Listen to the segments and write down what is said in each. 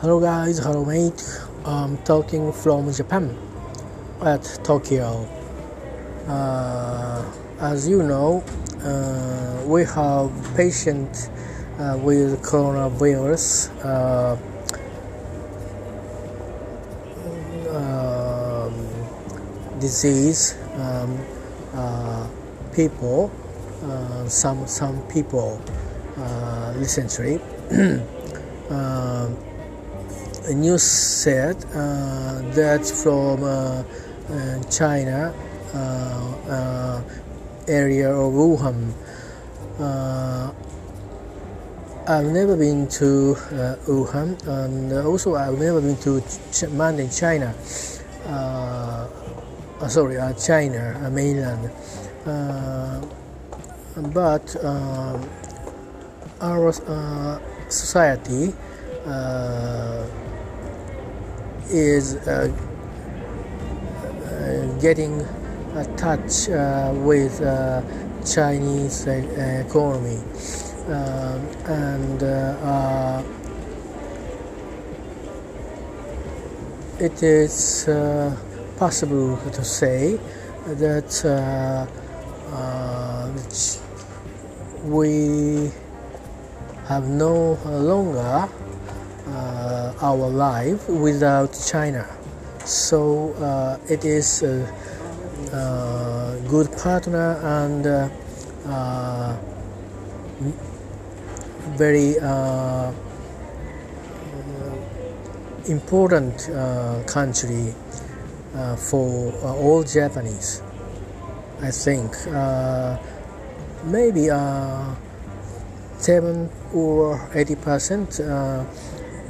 Hello guys, hello mate. I'm talking from Japan at Tokyo. Uh, as you know, uh, we have patient uh, with coronavirus uh, um, disease. Um, uh, people, uh, some some people recently. Uh, news said uh, that from uh, uh, China uh, area of Wuhan. I've never been to Wuhan, and also I've never been to Ch- mainland China. sorry, China, mainland. but our society uh, is uh, uh, getting a touch with Chinese economy. And it is uh, possible to say that uh, uh, we have no longer uh, our life without China. So uh, it is a, a, good partner and uh, uh very uh, important uh, country for all Japanese. I think maybe seven or eighty percent uh,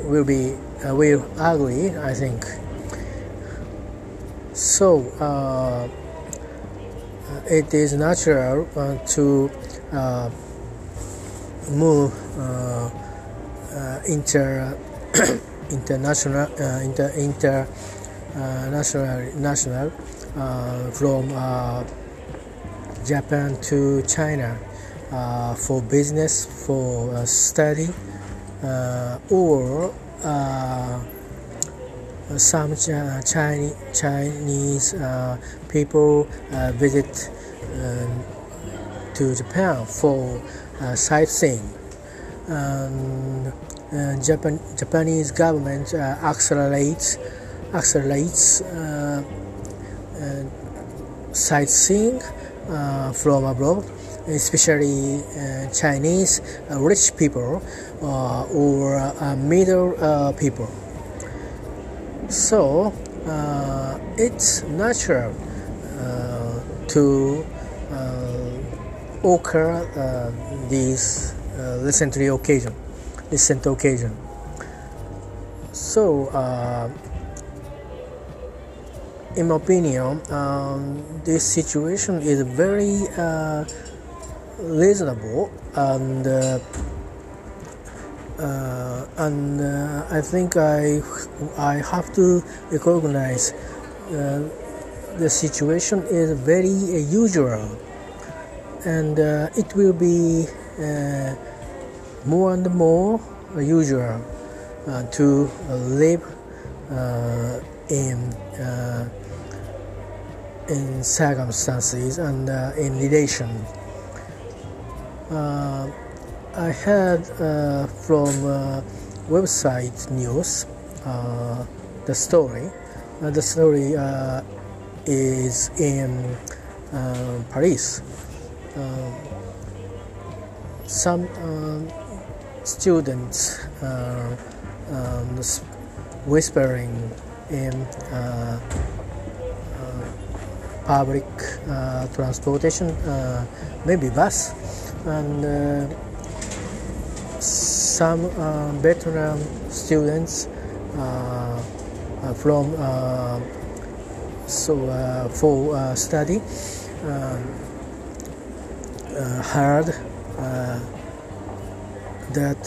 will be uh, will agree. I think. So uh, it is natural uh, to uh, move uh, inter international inter inter national national from Japan to China uh, for business, for uh, study, uh, Uh, or uh, some uh, Chinese, Chinese people visit um, to Japan for sightseeing. Um, Japan, Japanese government accelerates accelerates sightseeing from abroad especially uh, Chinese uh, rich people uh, or middle people. So it's natural to occur these recently occasion, recent occasion. So in my opinion, um, this situation is very uh, reasonable and uh, uh, and uh, I think I I have to recognize uh, the situation is very usual. And uh, it will be uh, more and more usual to live in in circumstances and in relation. Uh, I had uh, from uh, website news the story. the story is in Paris. some students um, whispering in uh, uh, public uh, transportation, maybe bus, and uh, some uh, veteran students uh, from so for study heard that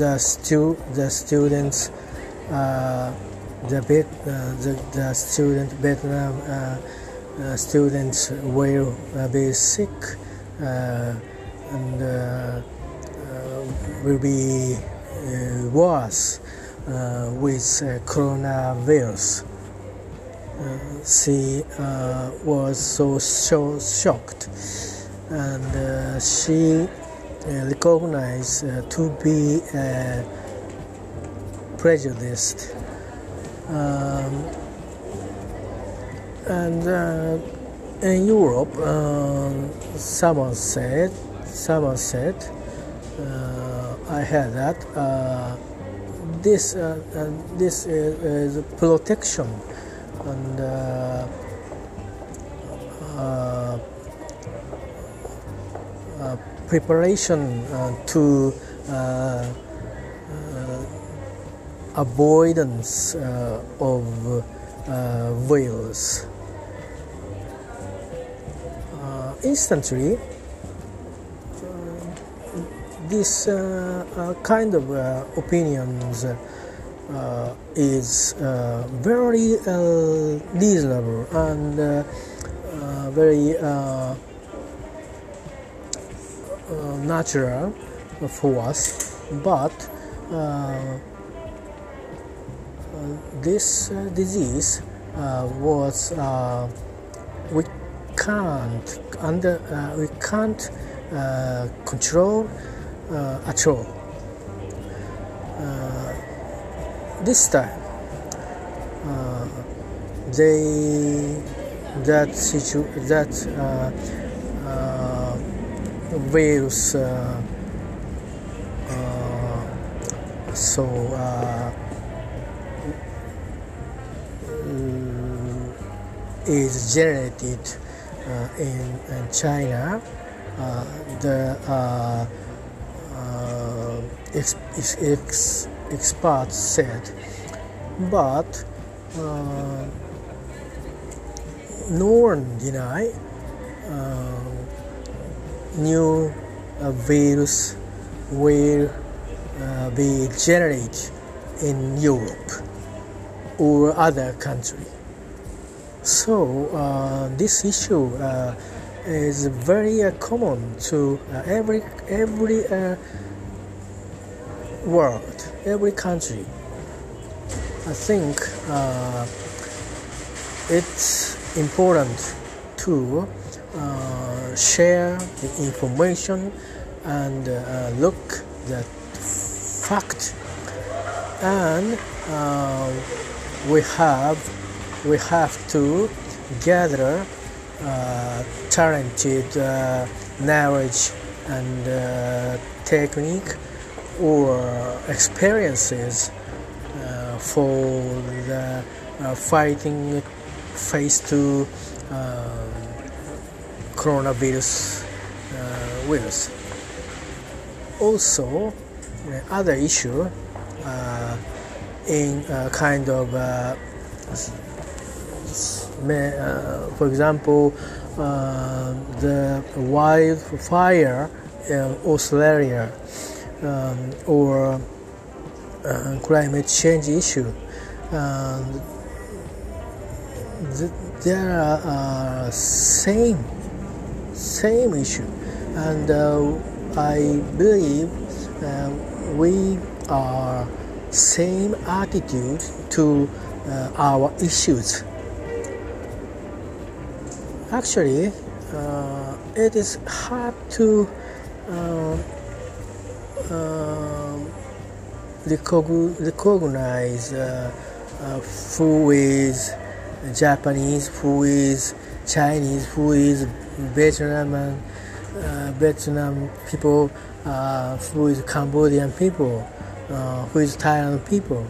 the stu- the students the, bit, the, the student Vietnam uh, students will uh, be sick uh, and uh, uh, will be uh, worse uh, with coronavirus. she was so, so shocked and she recognized to be prejudiced. Um, and uh, in Europe, uh, someone said, someone said, uh, I heard that uh, this uh, uh this is, is, protection and uh, uh, preparation uh, to avoidance of virus. instantly this uh, uh, kind of uh, opinions uh, is uh, very uh, reasonable and very natural for us, but this disease was we can't under uh, we can't uh, control uh, at all. Uh, this time, uh, they that situ that virus so mm, is generated uh, in, in, China, uh, the uh, Uh, ex, ex, experts said, but uh, no one deny uh, new virus will be generated in Europe or other country. So uh, this issue uh, is very uh, common to uh, every every uh, world, every country. I think uh, it's important to share the information and look the fact and we have we have to gather uh, talented uh, knowledge and uh, technique or experiences uh, for the uh, fighting face to um, coronavirus uh, virus. Also, other issue in kind of uh, for example, uh, the wildfire in Australia um, or uh, climate change issue. Th- there are uh, same same issue, and uh, I believe uh, we are same attitude to our issues actually uh, it is hard to uh, uh, recognize uh, uh, who is Japanese, who is Chinese, who is Vietnam, uh, Vietnam people, who is Cambodian people, who is Thailand people.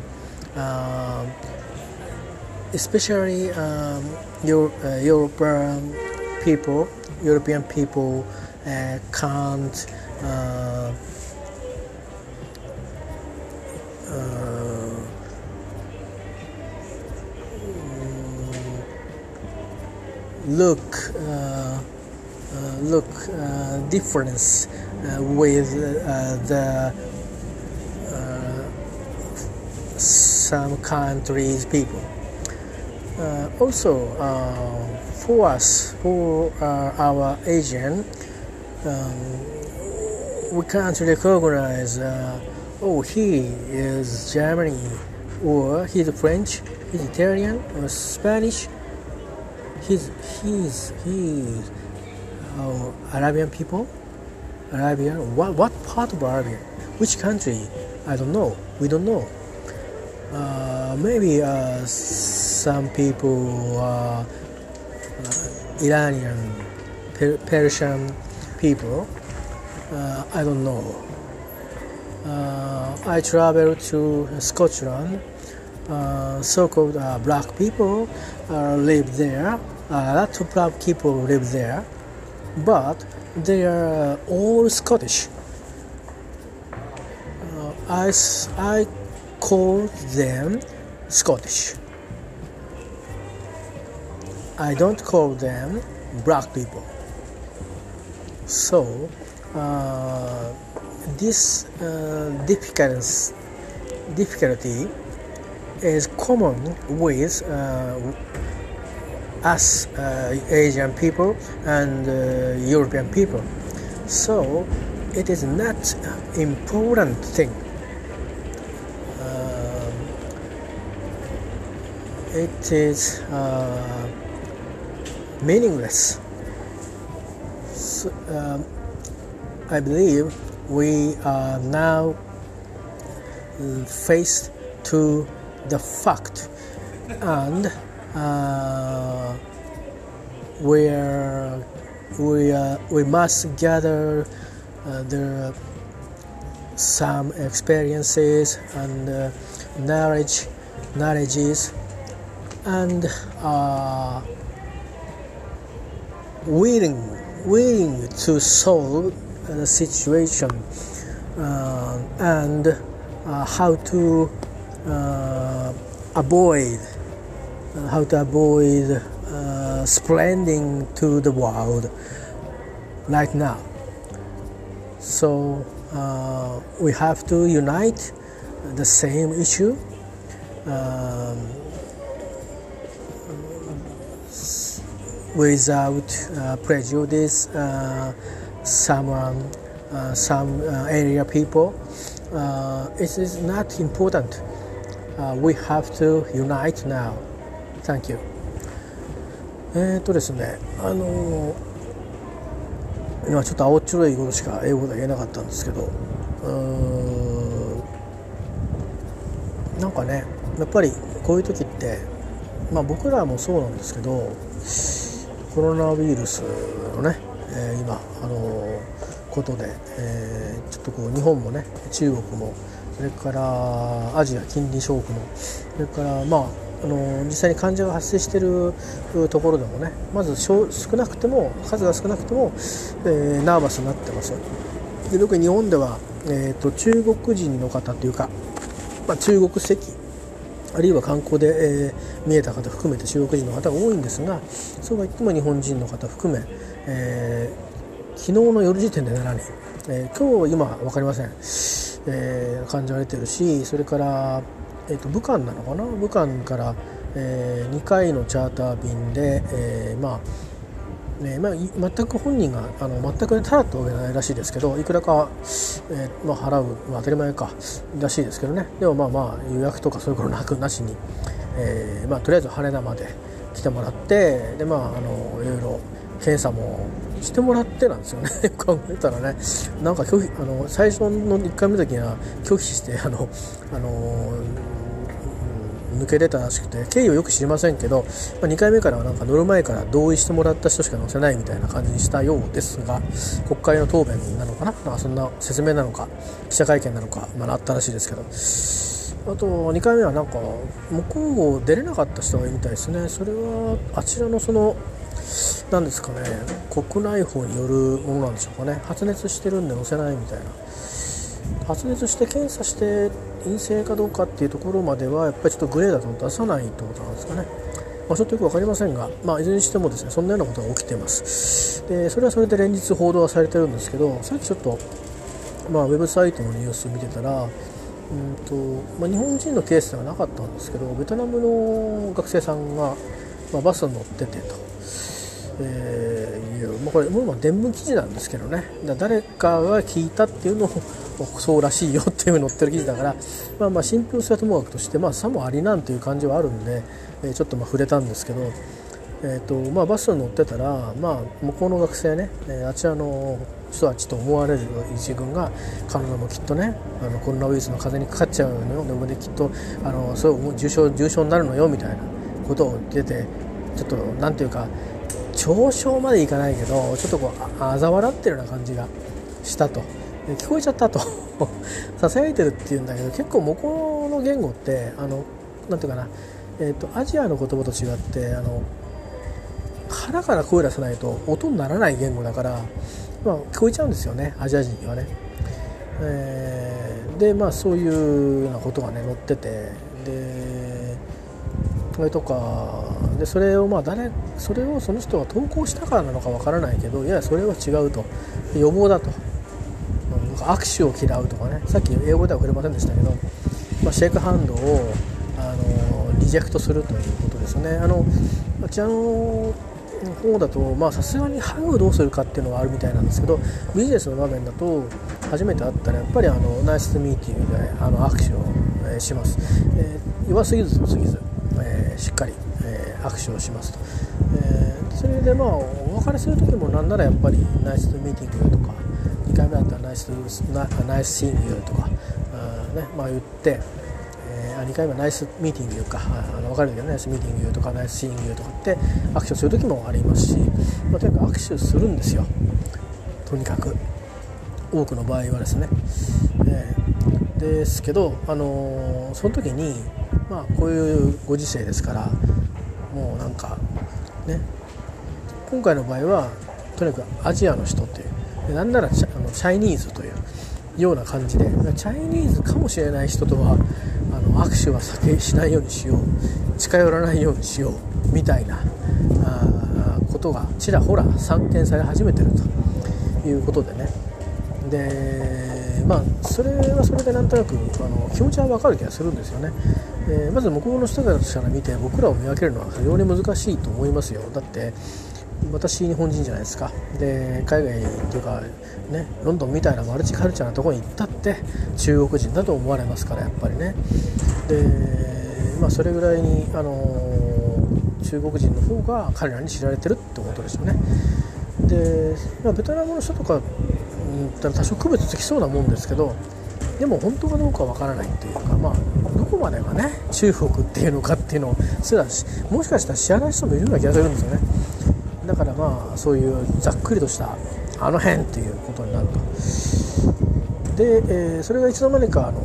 Especially um, Euro, uh, European people, European people uh, can't uh, uh look uh, uh, look difference with the some countries people. Uh, also, uh, for us, for uh, our Asian, um, we can't recognize oh he is German, or he's French, he's Italian or Spanish. He's he's he's uh, Arabian people. Arabian. What what part of Arabia? Which country? I don't know. We don't know. Uh, maybe uh, some people uh, Iranian, per- Persian people. I don't know. I traveled to Scotland. Uh, so-called uh, black people uh, live there. a lot of black people live there, but they are all Scottish. I, I call them Scottish. I don't call them black people. So, uh, this uh, difficulties, difficulty is common with uh, us uh, Asian people and uh, European people. So, it is not an important thing. It is uh, meaningless. So, um, I believe we are now faced to the fact and uh, where we uh, we must gather uh, the some experiences and uh, knowledge knowledges and uh, willing willing to solve the situation uh, and uh, how to uh, avoid uh, how to avoid uh, spreading to the world right now. So we have to unite the same issue. Um, without uh, prejudice uh, someone uh, some uh, area people uh, it is not important uh, we have to unite now thank you えーっとですねあのー今ちょっと青っちょろいことしか英語で言えなかったんですけどうーんなんかねやっぱりこういう時ってまあ僕らもそうなんですけどコロナウイルスのね、えー今あのことで、えーちょっとこう日本もね中国もそれからアジア近隣諸国もそれからまああの実際に患者が発生しているところでもねまず少なくても数が少なくても、えーナーバスになってます。で特に日本では、えー、と中国人の方というか、まあ、中国籍あるいは観光で、えー見えた方含めて中国人の方が多いんですがそうは言っても日本人の方含め、えー昨日の夜時点で7人、えー今日今分かりません、えー感じられてるしそれから、えー、と武漢なのかな？武漢から、え2回のチャーター便で、えーまあねまあ、全く本人があの全く、ね、ただってわけじゃないらしいですけどいくらか、えーまあ、払う、まあ、当たり前からしいですけどね。でもまあまあ予約とかそういうことなくなしに、えーまあ、とりあえず羽田まで来てもらってでまああのいろいろ検査もしてもらってなんですよね。考えたらね。なんか拒否あの最初の1回目の時には拒否してあのあの抜け出たらしくて経緯をよく知りませんけど、まあ、2回目からはなんか乗る前から同意してもらった人しか乗せないみたいな感じにしたようですが国会の答弁なのかな？なんかそんな説明なのか記者会見なのか、まあ、あったらしいですけど。あと2回目はなんか向こう出れなかった人がいるみたいですね。それはあちらのそのなんですかね国内法によるものなんでしょうかね。発熱してるんで乗せないみたいな。発熱して検査して陰性かどうかっていうところまではやっぱりちょっとグレーだと出さないってことなんですかね、まあ、ちょっとよく分かりませんが、まあ、いずれにしてもですねそんなようなことが起きています。でそれはそれで連日報道はされてるんですけどさっきちょっと、まあ、ウェブサイトのニュース見てたらうんとまあ、日本人のケースではなかったんですけどベトナムの学生さんが、まあ、バスに乗っててと、えー、いうまあ、これもう伝聞記事なんですけどね。誰かが聞いたっていうのをそうらしいよっていうの載ってる記事だから、まあ、まあ信憑性はともかくとして、まあ、さもありなんていう感じはあるんで、え、ちょっとまあ触れたんですけど、えーとまあ、バスに乗ってたら、まあ、向こうの学生ね、え、あちらの人たちと思われる一軍が彼女もきっとねあのコロナウイルスの風邪にかかっちゃうのよ。でもねきっとあのそう重症重症になるのよみたいなことを言っててちょっとなんていうか嘲笑までいかないけどちょっとこう嘲笑ってるような感じがしたと。聞こえちゃったと。ささやいてるっていうんだけど結構向こうの言語ってあのなんていうかな、えーと、アジアの言葉と違ってあの腹から声出さないと音にならない言語だから、まあ、聞こえちゃうんですよね。アジア人にはね。えー、でまあそういうようなことがね載ってて。でそれとかでそれをまあ誰それをその人が投稿したからなのかわからないけどいやそれは違うと。予防だと。握手を嫌うとかねさっき英語では触れませんでしたけど、まあ、シェイクハンドをあのリジェクトするということですね。あのあちらの方だとさすがにハグをどうするかっていうのはあるみたいなんですけどビジネスの場面だと初めて会ったらやっぱりあのナイスミーティングであの握手を、えー、します、えー、弱すぎず強すぎず、えー、しっかり、え握手をしますと、えそれでまあお別れする時もなんならやっぱりナイスミーティングとか回目だったらナイスナイスシーングとかあ、ねまあ、言って、えー、2回目はナイスミーティングかあの分かるけどナイスミーティングとかナイスシーングとかって握手する時もありますし、まあ、とにかく握手するんですよ。とにかく。多くの場合はですね、えー、ですけど、あのー、その時にまあこういうご時世ですからもうなんかね今回の場合はとにかくアジアの人っていうなんならチャあのチャイニーズというような感じでチャイニーズかもしれない人とはあの握手は避けしないようにしよう近寄らないようにしようみたいなことがちらほら散見され始めてるということでね。でまあそれはそれでなんとなくあの気持ちは分かる気がするんですよね、えー、まず向こうの人たちから見て僕らを見分けるのは非常に難しいと思いますよ。だって私日本人じゃないですか。で海外というかねロンドンみたいなマルチカルチャーなとこに行ったって中国人だと思われますからやっぱりね。でまあそれぐらいにあの中国人の方が彼らに知られてるってことですよね。で、まあ、ベトナムの人とかったら多少区別つきそうなもんですけどでも本当かどうかわからないっていうかまあどこまでがね中国っていうのかっていうのをすらもしかしたら知らない人もいるような気がするんですよね。だからまあそういうざっくりとしたあの辺っていうことになるとで、えー、それがいつの間にかあの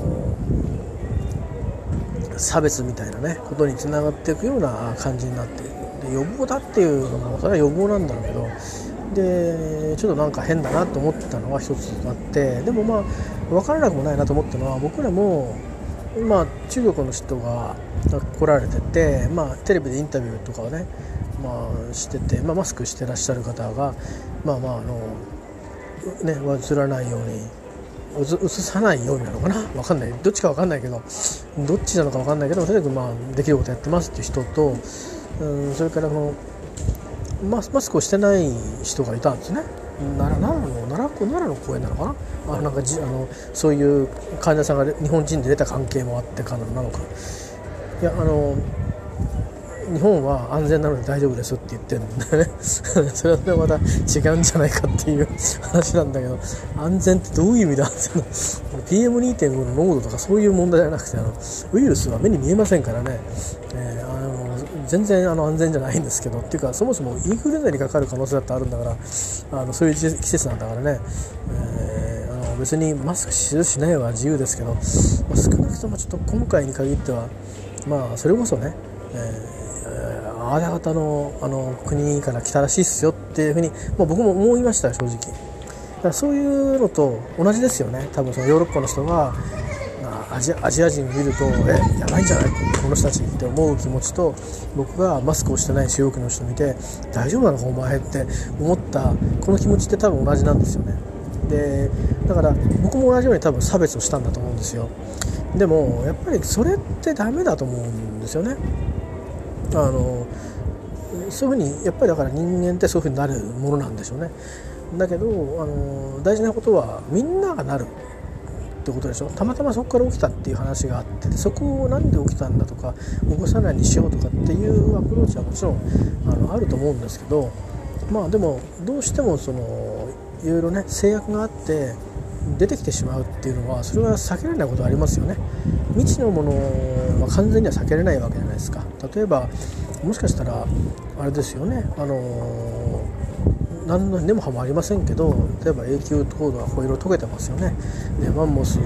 差別みたいなねことにつながっていくような感じになっているで予防だっていうのもそれは予防なんだろうけど。でちょっとなんか変だなと思ってたのは一つあって。でもまあ分からなくもないなと思ったのは僕らもまあ中国の人が来られてて、まあ、テレビでインタビューとかをねまあ、してて、まあ、マスクしてらっしゃる方がまあまああのね映らないように映さないようになのかな？分かんない。どっちか分かんないけどどっちなのか分かんないけどとにかくまあできることやってますっていう人とうんそれからこのマスマスクをしてない人がいたんですね。奈良奈良の奈良奈良の公園なのかな？あなんかじあのそういう患者さんが日本人で出た関係もあってかなのか。いやあの日本は安全なので大丈夫ですって言ってるんだよね。それはまた違うんじゃないかっていう話なんだけど安全ってどういう意味だって PM2.5 の濃度とかそういう問題じゃなくてあのウイルスは目に見えませんからね、えー、あの全然あの安全じゃないんですけどっていうかそもそもインフルエンザにかかる可能性だってあるんだからあのそういう季節なんだからね、えー、あの別にマスクししないは自由ですけど、まあ、少なくともちょっと今回に限ってはまあそれこそね、えーあなたのあの国から来たらしいっすよっていうふうに、まあ、僕も思いました正直。だからそういうのと同じですよね。多分そのヨーロッパの人がアジア人見るとえやばいんじゃない？この人たちって思う気持ちと僕がマスクをしてない中国の人見て大丈夫なの？かお前って思ったこの気持ちって多分同じなんですよね。でだから僕も同じように多分差別をしたんだと思うんですよ。でもやっぱりそれってダメだと思うんですよね。あのそういうふうにやっぱりだから人間ってそういうふうになるものなんでしょうね。だけどあの大事なことはみんながなるってことでしょ。たまたまそこから起きたっていう話があってそこを何で起きたんだとか起こさないにしようとかっていうアプローチはもちろんあのあると思うんですけどまあでもどうしてもそのいろいろね制約があって出てきてしまうっていうのはそれは避けられないことはありますよね。未知のものは完全には避けられないわけじゃないですか。例えばもしかしたらあれですよね。あの何の根も葉もありませんけど例えば永久凍土はホイール溶けてますよね。でマンモス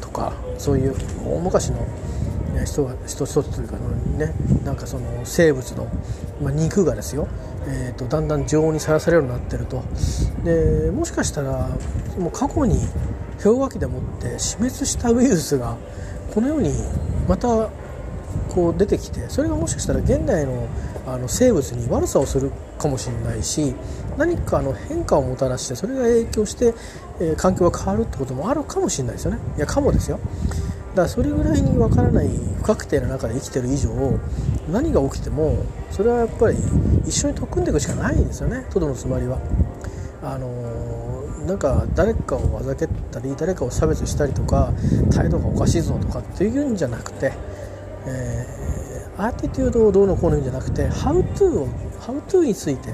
とかそういう大昔の人が一つ一つというかねなんかその生物の、まあ、肉がですよ、えーと、だんだん常温にさらされるようになってると。でもしかしたらもう過去に氷河期でもって死滅したウイルスがこのようにまたこう出てきてそれがもしかしたら現代のあの生物に悪さをするかもしれないし何かの変化をもたらしてそれが影響して、えー、環境が変わるってこともあるかもしれないですよね。いやかもですよ。だからそれぐらいに分からない不確定な中で生きてる以上何が起きてもそれはやっぱり一緒に取っ組んでいくしかないんですよねトドのつまりは。あのー、なんか誰かをあざけたり誰かを差別したりとか態度がおかしいぞとかっていうんじゃなくて、えー、アーティテュードをどうのこうの言うんじゃなくてハウトゥーをハウトゥーについて、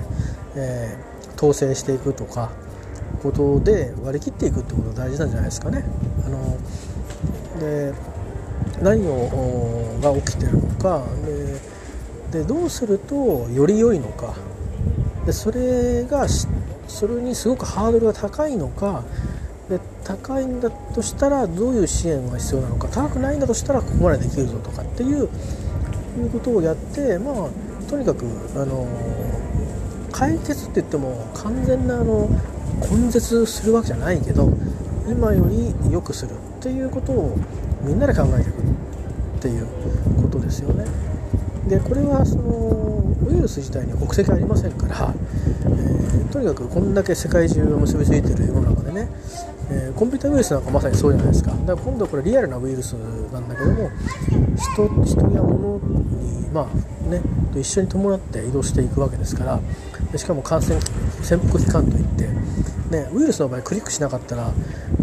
えー、統制していくとかことで割り切っていくってことが大事なんじゃないですかね。あので何をが起きてるのかでどうするとより良いのか。でそれがそれにすごくハードルが高いのか。で高いんだとしたらどういう支援が必要なのか。高くないんだとしたらここまでできるぞとかっていういうことをやってまあとにかくあの解決って言っても完全なあの根絶するわけじゃないけど今より良くする。っていうことをみんなで考えていくっていうことですよね。でこれはそのウイルス自体には国籍ありませんから、えー、とにかくこんだけ世界中が結びついてる世の中でね、えー、コンピューターウイルスなんかまさにそうじゃないですかだから今度はこれリアルなウイルスなんだけども人人や物にまあねと一緒に伴って移動していくわけですからしかも感染潜伏期間といってね、ウイルスの場合クリックしなかったら、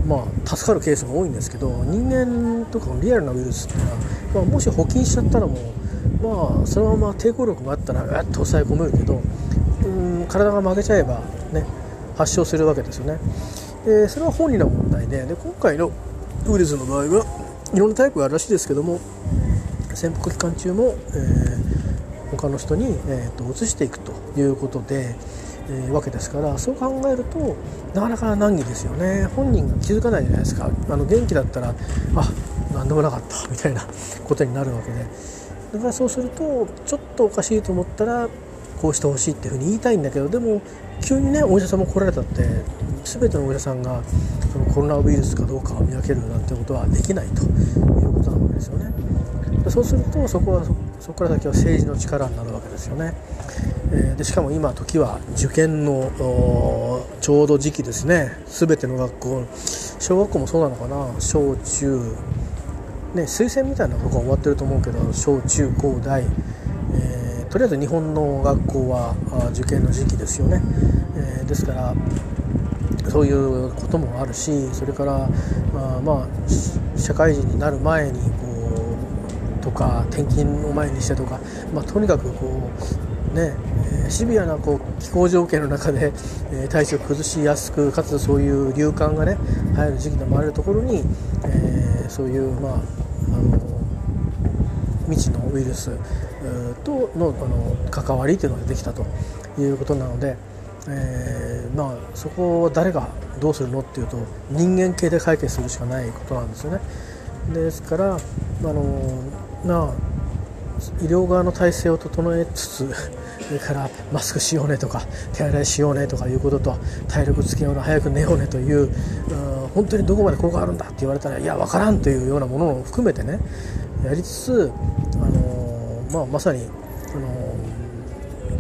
まあ、助かるケースが多いんですけど人間とかのリアルなウイルスっていうのは、まあ、もし補菌しちゃったらもう、まあ、そのまま抵抗力があったらうっと抑え込めるけどうん体が負けちゃえば、ね、発症するわけですよね。でそれは本人の問題でで今回のウイルスの場合はいろんなタイプがあるらしいですけども潜伏期間中も、えー、他の人に、えーと、と移していくということで、えー、わけですからそう考えるとなかなか難儀ですよね。本人が気づかないじゃないですか。あの元気だったらあ何でもなかったみたいなことになるわけで。だからそうするとちょっとおかしいと思ったらこうしてほしいっていうふうに言いたいんだけどでも急にねお医者さんも来られたって全てのお医者さんがそのコロナウイルスかどうかを見分けるなんてことはできないということなわけですよね。そうするとそこはそこから先は政治の力になるわけですよね。えー、でしかも今時は受験のちょうど時期ですね。全ての学校小学校もそうなのかな？小中。ね推薦みたいなとこは終わってると思うけど小中高大、えー、とりあえず日本の学校は受験の時期ですよね、えー、ですからそういうこともあるしそれからあまあ社会人になる前にこうとか転勤を前にしてとか、まあ、とにかくこうねシビアなこう気候条件の中で、え、体調を崩しやすくかつそういう流感がね入る時期でもあるところに、えー、そういうまああの未知のウイルスとのあの関わりというのができたということなので、えー、まあそこを誰がどうするのっていうと人間系で解決するしかないことなんですよね。ですからあのな医療側の体制を整えつつ それからマスクしようねとか手洗いしようねとかいうことと体力つけようね早く寝ようねという本当にどこまで効果あるんだって言われたらいや分からんというようなものを含めてねやりつつ、あのまあ、まさに、あの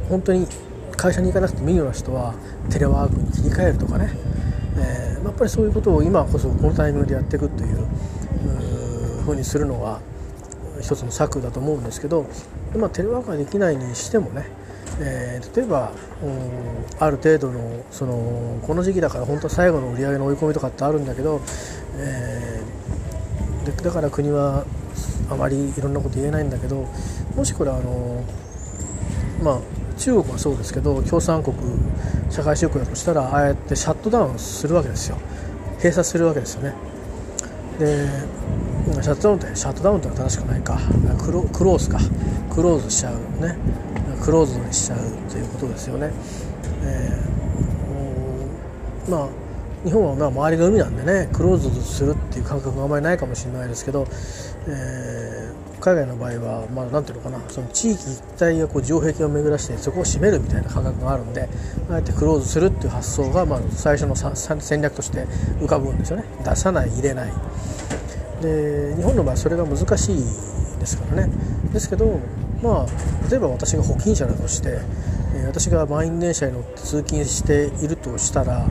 本当に会社に行かなくてもいいような人はテレワークに切り替えるとかね、えー、やっぱりそういうことを今こそこのタイミングでやっていくというふうにするのは一つの策だと思うんですけど、まあ、テレワークができないにしてもねえー、例えば、うん、ある程度のそのこの時期だから本当最後の売り上げの追い込みとかってあるんだけど、えー、でだから国はあまりいろんなこと言えないんだけどもしこれあのまあ中国はそうですけど共産国社会主義だとしたらああやってシャットダウンするわけですよ。閉鎖するわけですよね。でシャットダウンってシャットダウンって正しくないか。クロクローズか。クローズしちゃうね。クローズにしちゃうということですよね、えー、まあ日本はまあ周りが海なんでねクローズするっていう感覚があまりないかもしれないですけど、え、海外の場合は、まあ、なんていうのかなその地域一帯がこう城壁を巡らしてそこを閉めるみたいな感覚があるんであえてクローズするっていう発想が、まあ、最初の戦略として浮かぶんですよね。出さない入れない。で日本の場合それが難しいですからね。ですけどまあ例えば私が保菌者だとして、え、私が満員電車に乗って通勤しているとしたら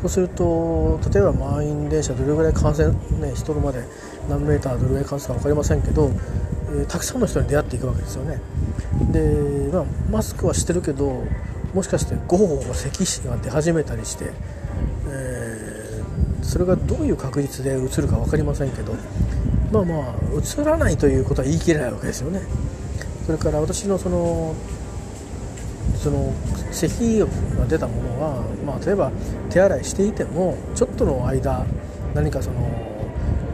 そうすると例えば満員電車どれぐらい感染、ね、人のまで何メーターどれぐらい感染か分かりませんけど、えー、たくさんの人に出会っていくわけですよね。で、まあ、マスクはしてるけどもしかしてゴーゴ咳が出始めたりして、えー、それがどういう確率でうつるか分かりませんけどまあまあうつらないということは言い切れないわけですよね。それから私のそのその咳が出たものは、まあ、例えば手洗いしていてもちょっとの間何かその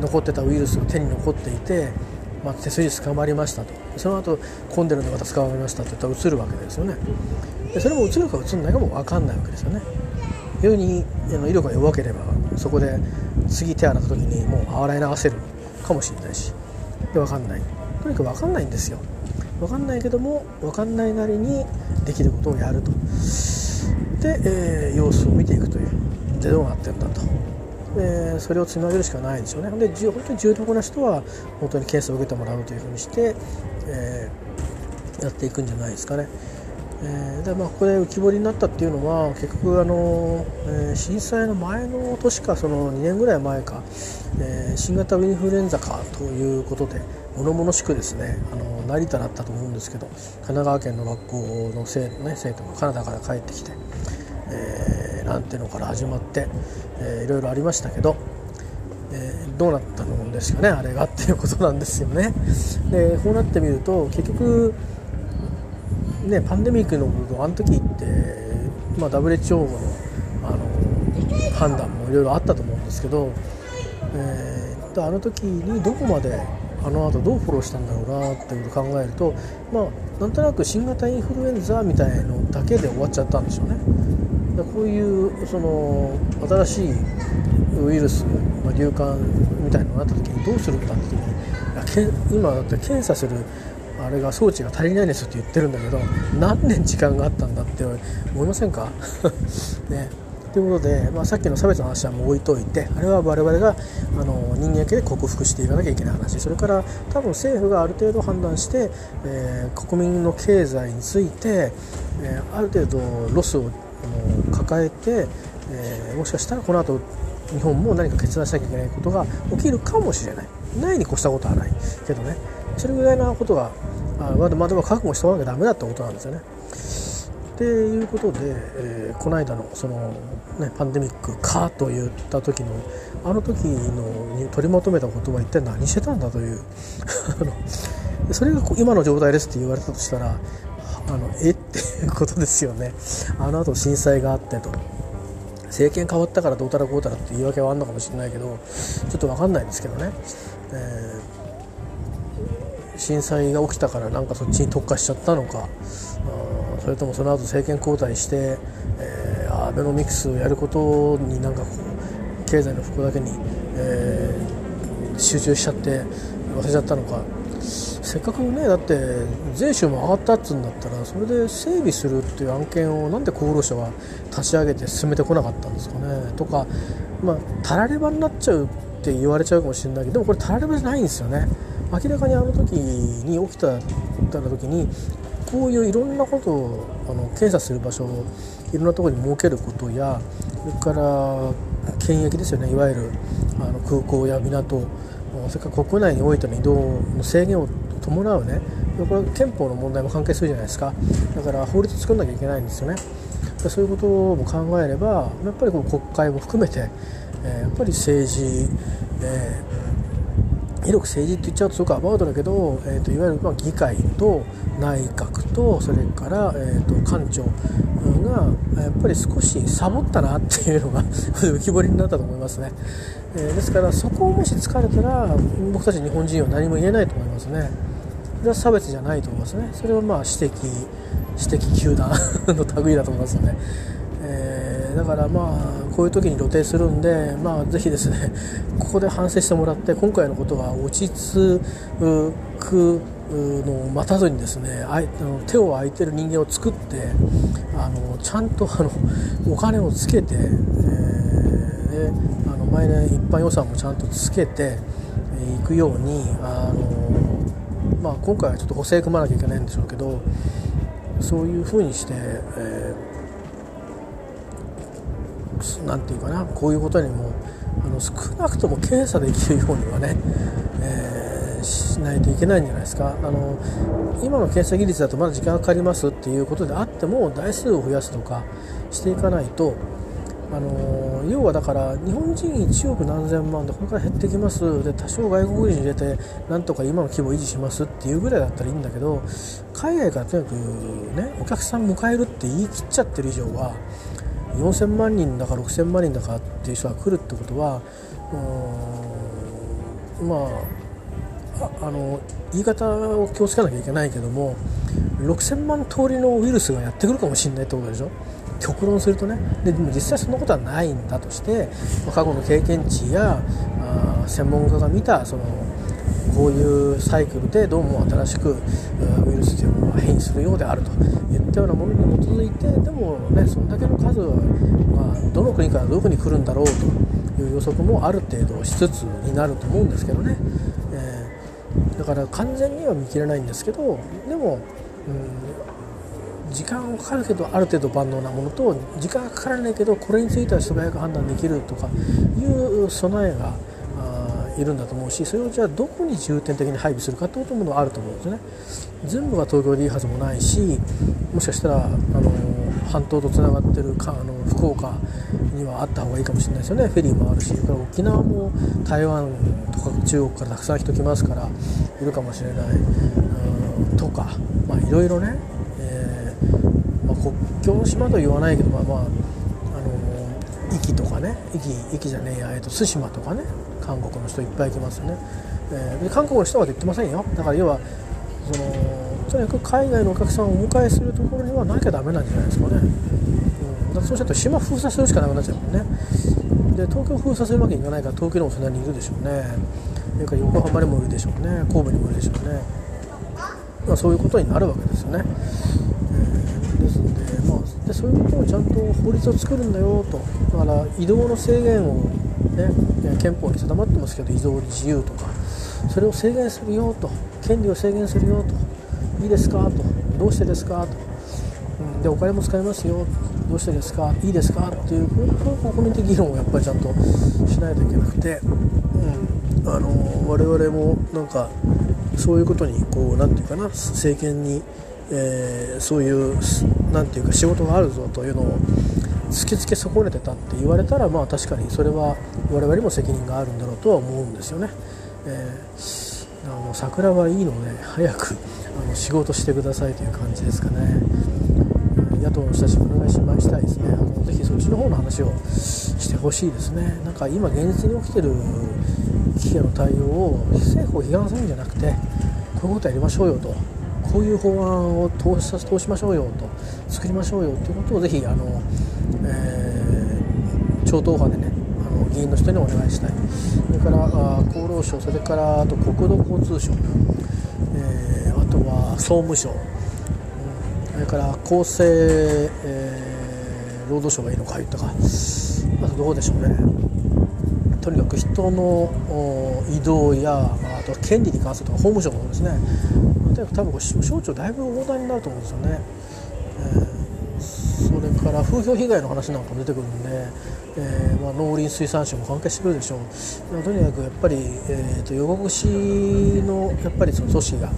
残ってたウイルスが手に残っていて、まあ、手すり捕まりましたと。その後混んでるのがまた捕まりましたといったらうつるわけですよね。でそれもうつるかうつらないかも分かんないわけですよね。非常に威力が弱ければそこで次手洗った時にもう洗い流せるかもしれないし。で分かんない。とにかく分かんないんですよ。分かんないけども分かんないなりにできることをやると。で、えー、様子を見ていくという。でどうなってんだと、えー、それをつなげるしかないんですよねで本当に重篤な人は本当に検査を受けてもらうというふうにして、えー、やっていくんじゃないですかね。えー、でまあ、ここで浮き彫りになったっていうのは結局あの、えー、震災の前の年かその2年ぐらい前か、えー、新型インフルエンザかということで物々しくですねあの成田だったと思うんですけど神奈川県の学校の生,、ね、生徒がカナダから帰ってきて、えー、なんていうのから始まって、えー、いろいろありましたけど、えー、どうなったのですかねあれがっていうことなんですよね。でこうなってみると結局ね、パンデミックのことあの時って、まあ、WHO のあの判断もいろいろあったと思うんですけど、えー、あの時にどこまであの後どうフォローしたんだろうなっていうことを考えると、まあ、なんとなく新型インフルエンザみたいのだけで終わっちゃったんでしょうね。こういうその新しいウイルス、まあ、流感みたいなのがあった時にどうするんだって時に今だって検査するあれが装置が足りないですって言ってるんだけど何年時間があったんだって思いませんか。ね。ということで、まあ、さっきの差別の話はもう置いといてあれは我々があの人間系で克服していかなきゃいけない話。それから多分政府がある程度判断して、えー、国民の経済について、えー、ある程度ロスを抱えて、えー、もしかしたらこの後日本も何か決断しなきゃいけないことが起きるかもしれない。ないに越したことはないけどね。それぐらいなことがあまだまだ覚悟しておかなきゃダメだってことなんですよね。っていうことで、えー、この間のその、ね、パンデミックかと言った時のあの時のに取りまとめた言葉は一体何してたんだという。それが今の状態ですって言われたとしたらあのえ？っていうことですよね。あの後震災があってと。政権変わったからどうたらこうたらって言い訳はあるのかもしれないけどちょっと分かんないんですけどね、えー震災が起きたからなんかそっちに特化しちゃったのか。それともその後政権交代して、えー、アベノミクスをやることになんかこう経済の復興だけに、えー、集中しちゃって忘れちゃったのか。せっかくねだって税収も上がったっつうんだったらそれで整備するっていう案件をなんで厚労省は立ち上げて進めてこなかったんですかね？とかまあたらればになっちゃうって言われちゃうかもしれないけどでもこれたらればじゃないんですよね。明らかにあの時に起きたた時にこういういろんなことをあの検査する場所をいろんなところに設けることやそれから検疫ですよねいわゆるあの空港や港それから国内においての移動の制限を伴うねこれ憲法の問題も関係するじゃないですか。だから法律作んなきゃいけないんですよね。そういうことも考えればやっぱりこう国会も含めて、え、やっぱり政治、えー、広く政治って言っちゃうとすごくアバウトだけど、えーと、いわゆるま議会と内閣とそれから、えーと、官庁がやっぱり少しサボったなっていうのが 浮き彫りになったと思いますね、えー、ですからそこをもし疲れたら僕たち日本人は何も言えないと思いますね。れは差別じゃないと思いますね。それはまあ指摘指摘球団 の類だと思いますよね、えー、だからまあこういう時に露呈するんでまあぜひですねここで反省してもらって今回のことは落ち着くのを待たずにですねあい手を空いてる人間を作ってあのちゃんとあのお金をつけて、えー、あの毎年一般予算もちゃんとつけていくようにあの、まあ、今回はちょっと補正組まなきゃいけないんでしょうけどそういうふうにして、えー、なんていうかなこういうことにもあの少なくとも検査できるようにはね、えー、しないといけないんじゃないですか。あの今の検査技術だとまだ時間がかかりますっていうことであっても台数を増やすとかしていかないとあの要はだから日本人1億何千万でこれから減ってきます。で多少外国人入れてなんとか今の規模を維持しますっていうぐらいだったらいいんだけど海外からとにかくねお客さん迎えるって言い切っちゃってる以上は4000万人だか6000万人だかっていう人が来るってことはまああの言い方を気をつけなきゃいけないけども6000万通りのウイルスがやってくるかもしれないってことでしょ？極論するとねででも実際そんなことはないんだとして過去の経験値やあ専門家が見たそのこういうサイクルでどうも新しくウイルスというものが変異するようであるといったようなものに基づいてでもねそんだけの数は、まあ、どの国からどういうふうに来るんだろうという予測もある程度しつつになると思うんですけどね、えー、だから完全には見切れないんですけどでも、うん時間はかかるけどある程度万能なものと時間がかからないけどこれについては素早く判断できるとかいう備えがいるんだと思うしそれをじゃあどこに重点的に配備するかってこともあると思うんですね。全部が東京でいいはずもないしもしかしたらあの半島とつながってるかあの福岡にはあった方がいいかもしれないですよね。フェリーもあるしから沖縄も台湾とか中国からたくさん人来ますからいるかもしれない。とかまあいろいろねま国境の島と言わないけどまあまああの壱岐とかね壱岐じゃねえや、えっと、対馬とかね韓国の人いっぱい来ますよね、えー、で韓国の人は言ってませんよ。だから要はそのとにかく海外のお客さんをお迎えするところにはなきゃダメなんじゃないですかね、うん、だそうしたら島封鎖するしかなくなっちゃうもんね。で東京封鎖するわけにいかないから東京にもそんなにいるでしょうね。それから横浜にもいるでしょうね。神戸にもいるでしょうね、まあ、そういうことになるわけですよね。ですので,、まあ、でそういうことをちゃんと法律を作るんだよとだから移動の制限を、ね、憲法に定まってますけど移動自由とかそれを制限するよと権利を制限するよといいですかとどうしてですかと、うん、でお金も使いますよどうしてですかいいですかっていうこの国民的議論をやっぱりちゃんとしないといけなくて、うん、あの我々もなんかそういうことにこう何て言うかな政権にえー、そういう何て言うか仕事があるぞというのを突きつけ損ねてたって言われたらまあ確かにそれは我々にも責任があるんだろうとは思うんですよね。えー、あの桜はいいので早くあの仕事してくださいという感じですかね。野党の人たちにお願いしましたいですね。あのぜひそっちの方の話をしてほしいですね。なんか今現実に起きてる危機への対応を政府を批判するんじゃなくてこういうことやりましょうよと。こういう法案を通し通しましょうよと作りましょうよということをぜひあの、えー、超党派でねあの議員の人にお願いしたい。それからあ厚労省それからあと国土交通省、えー、あとは総務省、うん、それから厚生、えー、労働省がいいのか言ったか。あとどうでしょうね。とにかく人の移動やあとは権利に関するとか法務省の方ですね。とにかく多分省庁だいぶ横断になると思うんですよね、えー、それから風評被害の話なんかも出てくるんで、えー、まあ、農林水産省も関係してくるでしょう。とにかくやっぱり、えーと、予告しのやっぱりその組織が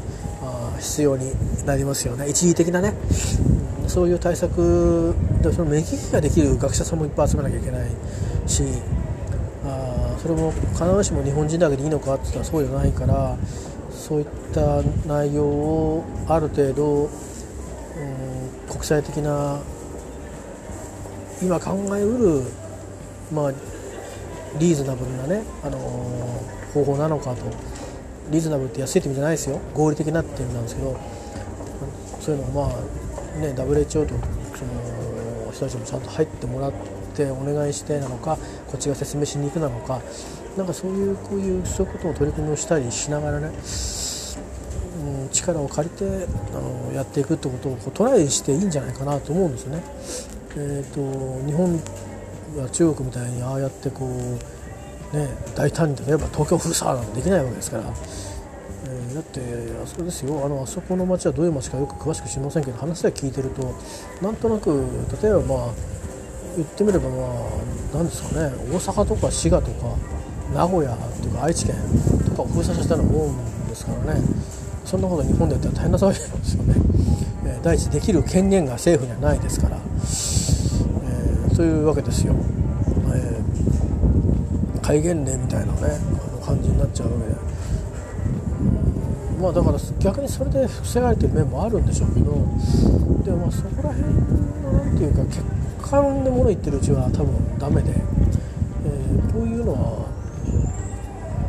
必要になりますよね。一時的なね、うん、そういう対策でその免疫ができる学者さんもいっぱい集めなきゃいけないしそれも必ずしも日本人だけでいいのかって言ったらそうじゃないからそういった内容をある程度、うん、国際的な今考えうる、まあ、リーズナブルなね、あのー、方法なのかと。リーズナブルって安いって意味じゃないですよ。合理的なっていう意味なんですけど。そういうのをまあね WHO とその人たちもちゃんと入ってもらってお願いしてなのかこっちが説明しに行くなのかなんかそういうこういうそういうことを取り組みをしたりしながらね、うん、力を借りてあのやっていくってことをこうトライしていいんじゃないかなと思うんですよね。えーと、日本は中国みたいにああやってこう、ね、大胆に例えば東京封鎖なんてできないわけですから、えー、だってあそこですよあのあそこの町はどういう町かよく詳しく知りませんけど話で聞いてるとなんとなく例えばまあ言ってみればまあ何ですかね。大阪とか滋賀とか名古屋とか愛知県とかを封鎖させたようなもんですからね。そんなこと日本でやったら大変な騒ぎなんですよね、えー、第一できる権限が政府にはないですから。というわけですよ、えー、戒厳令みたいなねあの感じになっちゃうわけで、まあだから逆にそれで防がれてる面もあるんでしょうけど。でもまあそこら辺の何ていうか結果論で物言ってるうちは多分ダメで、えー、こういうのは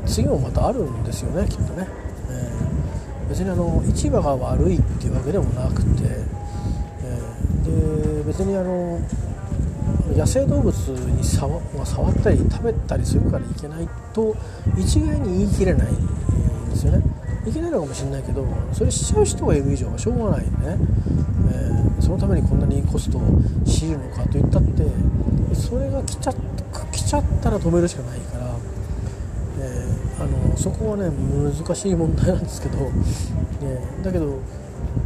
次もまたあるんですよねきっとね、えー、別にあの市場が悪いっていうわけでもなくて、えー、で別にあの野生動物に触触ったり食べたりするからいけないと一概に言い切れないんですよね。いけないのかもしれないけどそれしちゃう人がいる以上はしょうがないよね、えー、そのためにこんなにコストを強いるのかといったってそれが来ちゃ来ちゃったら止めるしかないから、えー、あのそこはね難しい問題なんですけど、ね、だけど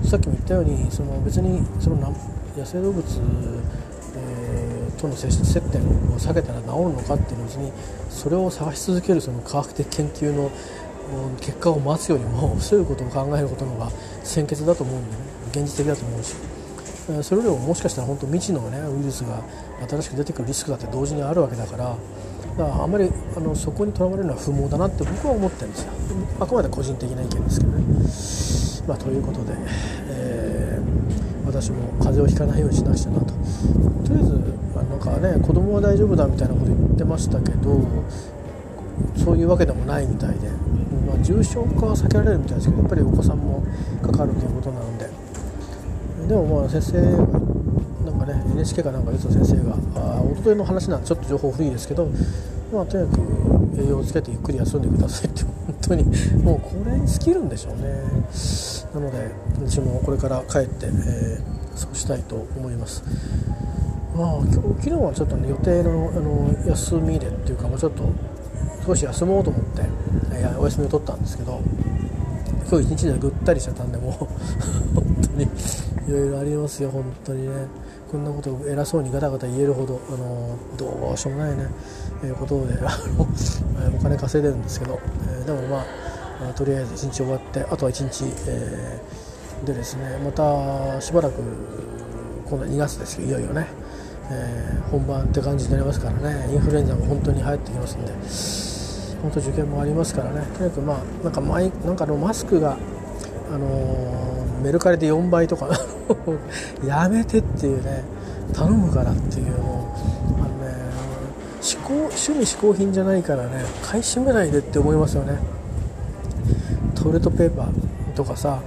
さっきも言ったようにその別にその野生動物との接点を避けたら治るのかっていうのにそれを探し続けるその科学的研究の結果を待つよりもそういうことを考えることの方が先決だと思うんでね。現実的だと思うし。それよりももしかしたら本当未知のねウイルスが新しく出てくるリスクだって同時にあるわけだから。だからあんまりあのそこにとらわれるのは不毛だなって僕は思ってるんですよ。あくまで個人的な意見ですけどね。まあ、ということで、えー、私も風邪をひかないようにしなくちゃなと。とりあえずなんかね子供は大丈夫だみたいなこと言ってましたけどそういうわけでもないみたいで、まあ、重症化は避けられるみたいですけどやっぱりお子さんもかかるということなのででもまあ先生なんかね NHK かなんか言ってた先生があ一昨日の話なんでちょっと情報古いですけど、まあ、とにかく栄養をつけてゆっくり休んでくださいって本当にもうこれに尽きるんでしょうねなので私もこれから帰って、えー、そうしたいと思います。まあ、今日昨日はちょっとね予定のあの休みでっていうかもうちょっと少し休もうと思って、えー、お休みを取ったんですけど今日一日でぐったりしちゃったんでもう 本当にいろいろありますよ本当にね。こんなことを偉そうにガタガタ言えるほどあのどうしようもないね、えー、ことで お金稼いでるんですけど、えー、でもまあとりあえず一日終わってあとは一日、えー、でですねまたしばらく今度は2月ですよいよいよね。え、本番って感じになりますからね。インフルエンザも本当に流行ってきますんで。本当受験もありますからね。とにかくまあなんかマイなんかのマスクが、あのー、メルカリで4倍とか やめてっていうね頼むからっていうもうあのね嗜好趣味嗜好品じゃないからね買い占めないでって思いますよね。トイレットペーパーとかさ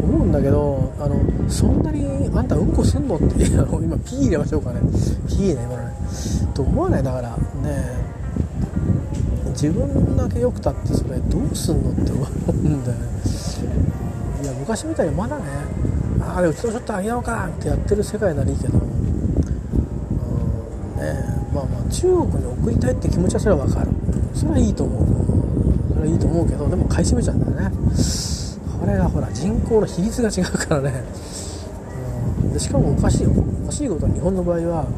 思うんだけどあのそんなにあんたうんこすんのって今ピー入れましょうかね。ピーね今のね。と思わない？だからね自分だけよくたってそれどうすんのって思うんだよね。いや昔みたいにまだねあれうちのショットあげようかってやってる世界ならいいけど、うん、ねまあまあ中国に送りたいって気持ちはそれは分かる。それはいいと思う。それはいいと思うけどでも買い占めちゃうんだよね。これがほら人口の比率が違うからね、でしかもおかしいおかしいことは日本の場合は、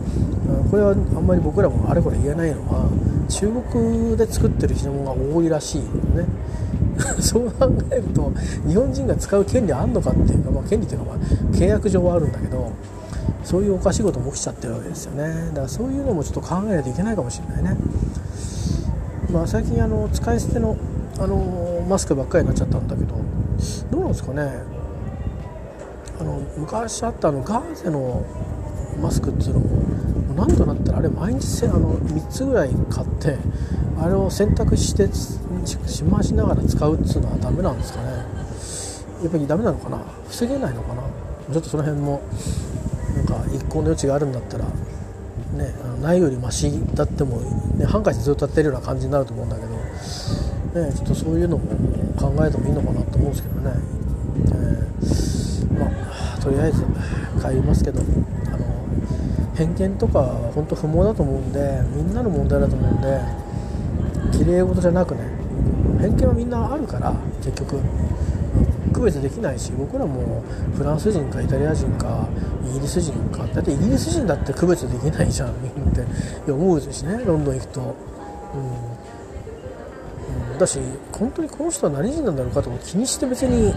これはあんまり僕らもあれこれ言えないのは中国で作ってる品物が多いらしいよね。そう考えると日本人が使う権利あんのかっていうか、まあ、権利というか、ま、契約上はあるんだけどそういうおかしいことも起きちゃってるわけですよね。だからそういうのもちょっと考えないといけないかもしれないね、まあ、最近あの使い捨てのあのマスクばっかりになっちゃったんだけどどうなんですかね。あの昔あったあのガーゼのマスクっていうのもなんとなったらあれ毎日あの3つぐらい買ってあれを選択してしましながら使うっていうのはダメなんですかね。やっぱりダメなのかな。防げないのかな。ちょっとその辺もなんか一向の余地があるんだったらねないよりマシだっても、ね、ハンカチずっとやってるような感じになると思うんだけど、ね、ちょっとそういうのも考えてもいいのかなと思うんですけどね、えー、まあとりあえず帰りますけど。偏見とか本当不毛だと思うんでみんなの問題だと思うんで綺麗事じゃなくね偏見はみんなあるから結局区別できないし僕らもフランス人かイタリア人かイギリス人かだってイギリス人だって区別できないじゃんって思うしねロンドン行くと、うん、だし本当にこの人は何人なんだろうかとか気にして別に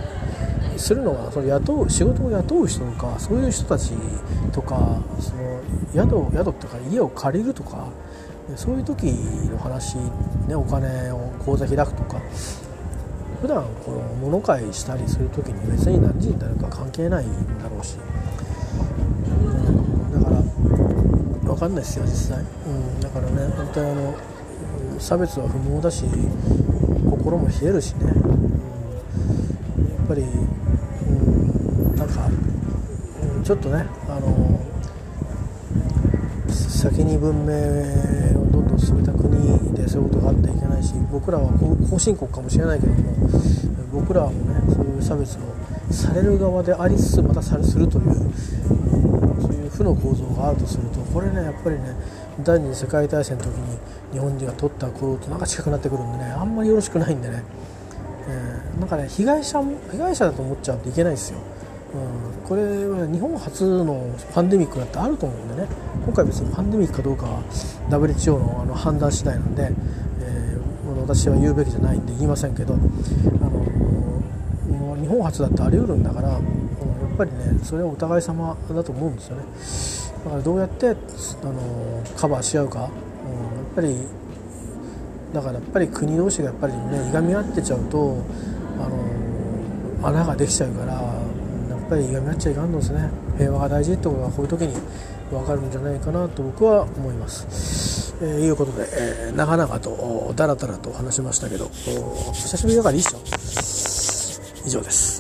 するのはその雇う仕事を雇う人とかそういう人たちとかその宿宿とか家を借りるとかそういう時の話、ね、お金を口座開くとか普段この物買いしたりする時に別に何時になるか関係ないんだろうし、うん、だから分かんないですよ実際、うん、だからね本当にあの差別は不毛だし心も冷えるしね、うん、なんか、うん、ちょっとねあの先に文明をどんどん進めた国でそういうことがあってはいけないし僕らは後進国かもしれないけども僕らもねそういう差別をされる側でありつつまたされするというそういう負の構造があるとするとこれねやっぱりね第二次世界大戦の時に日本人が取った行動となんか近くなってくるんでねあんまりよろしくないんでね、なんかね被害者も被害者だと思っちゃうといけないですよ。うん、これは日本初のパンデミックだってあると思うんでね。今回別にパンデミックかどうかは WHO のあの判断次第なんで、えー、私は言うべきじゃないんで言いませんけど、あの日本初だってあり得るんだから、やっぱりねそれはお互い様だと思うんですよね。だからどうやって、あのカバーし合うか、うん、やっぱりだからやっぱり国同士がやっぱりねいがみ合ってちゃうと、あの穴ができちゃうからやっぱりいがみ合っちゃいかんのですね平和が大事ってことがこういう時に分かるんじゃないかなと僕は思います。えー、いうことで、えー、長々とだらだらと話しましたけど久しぶりだからいいっしょ以上です。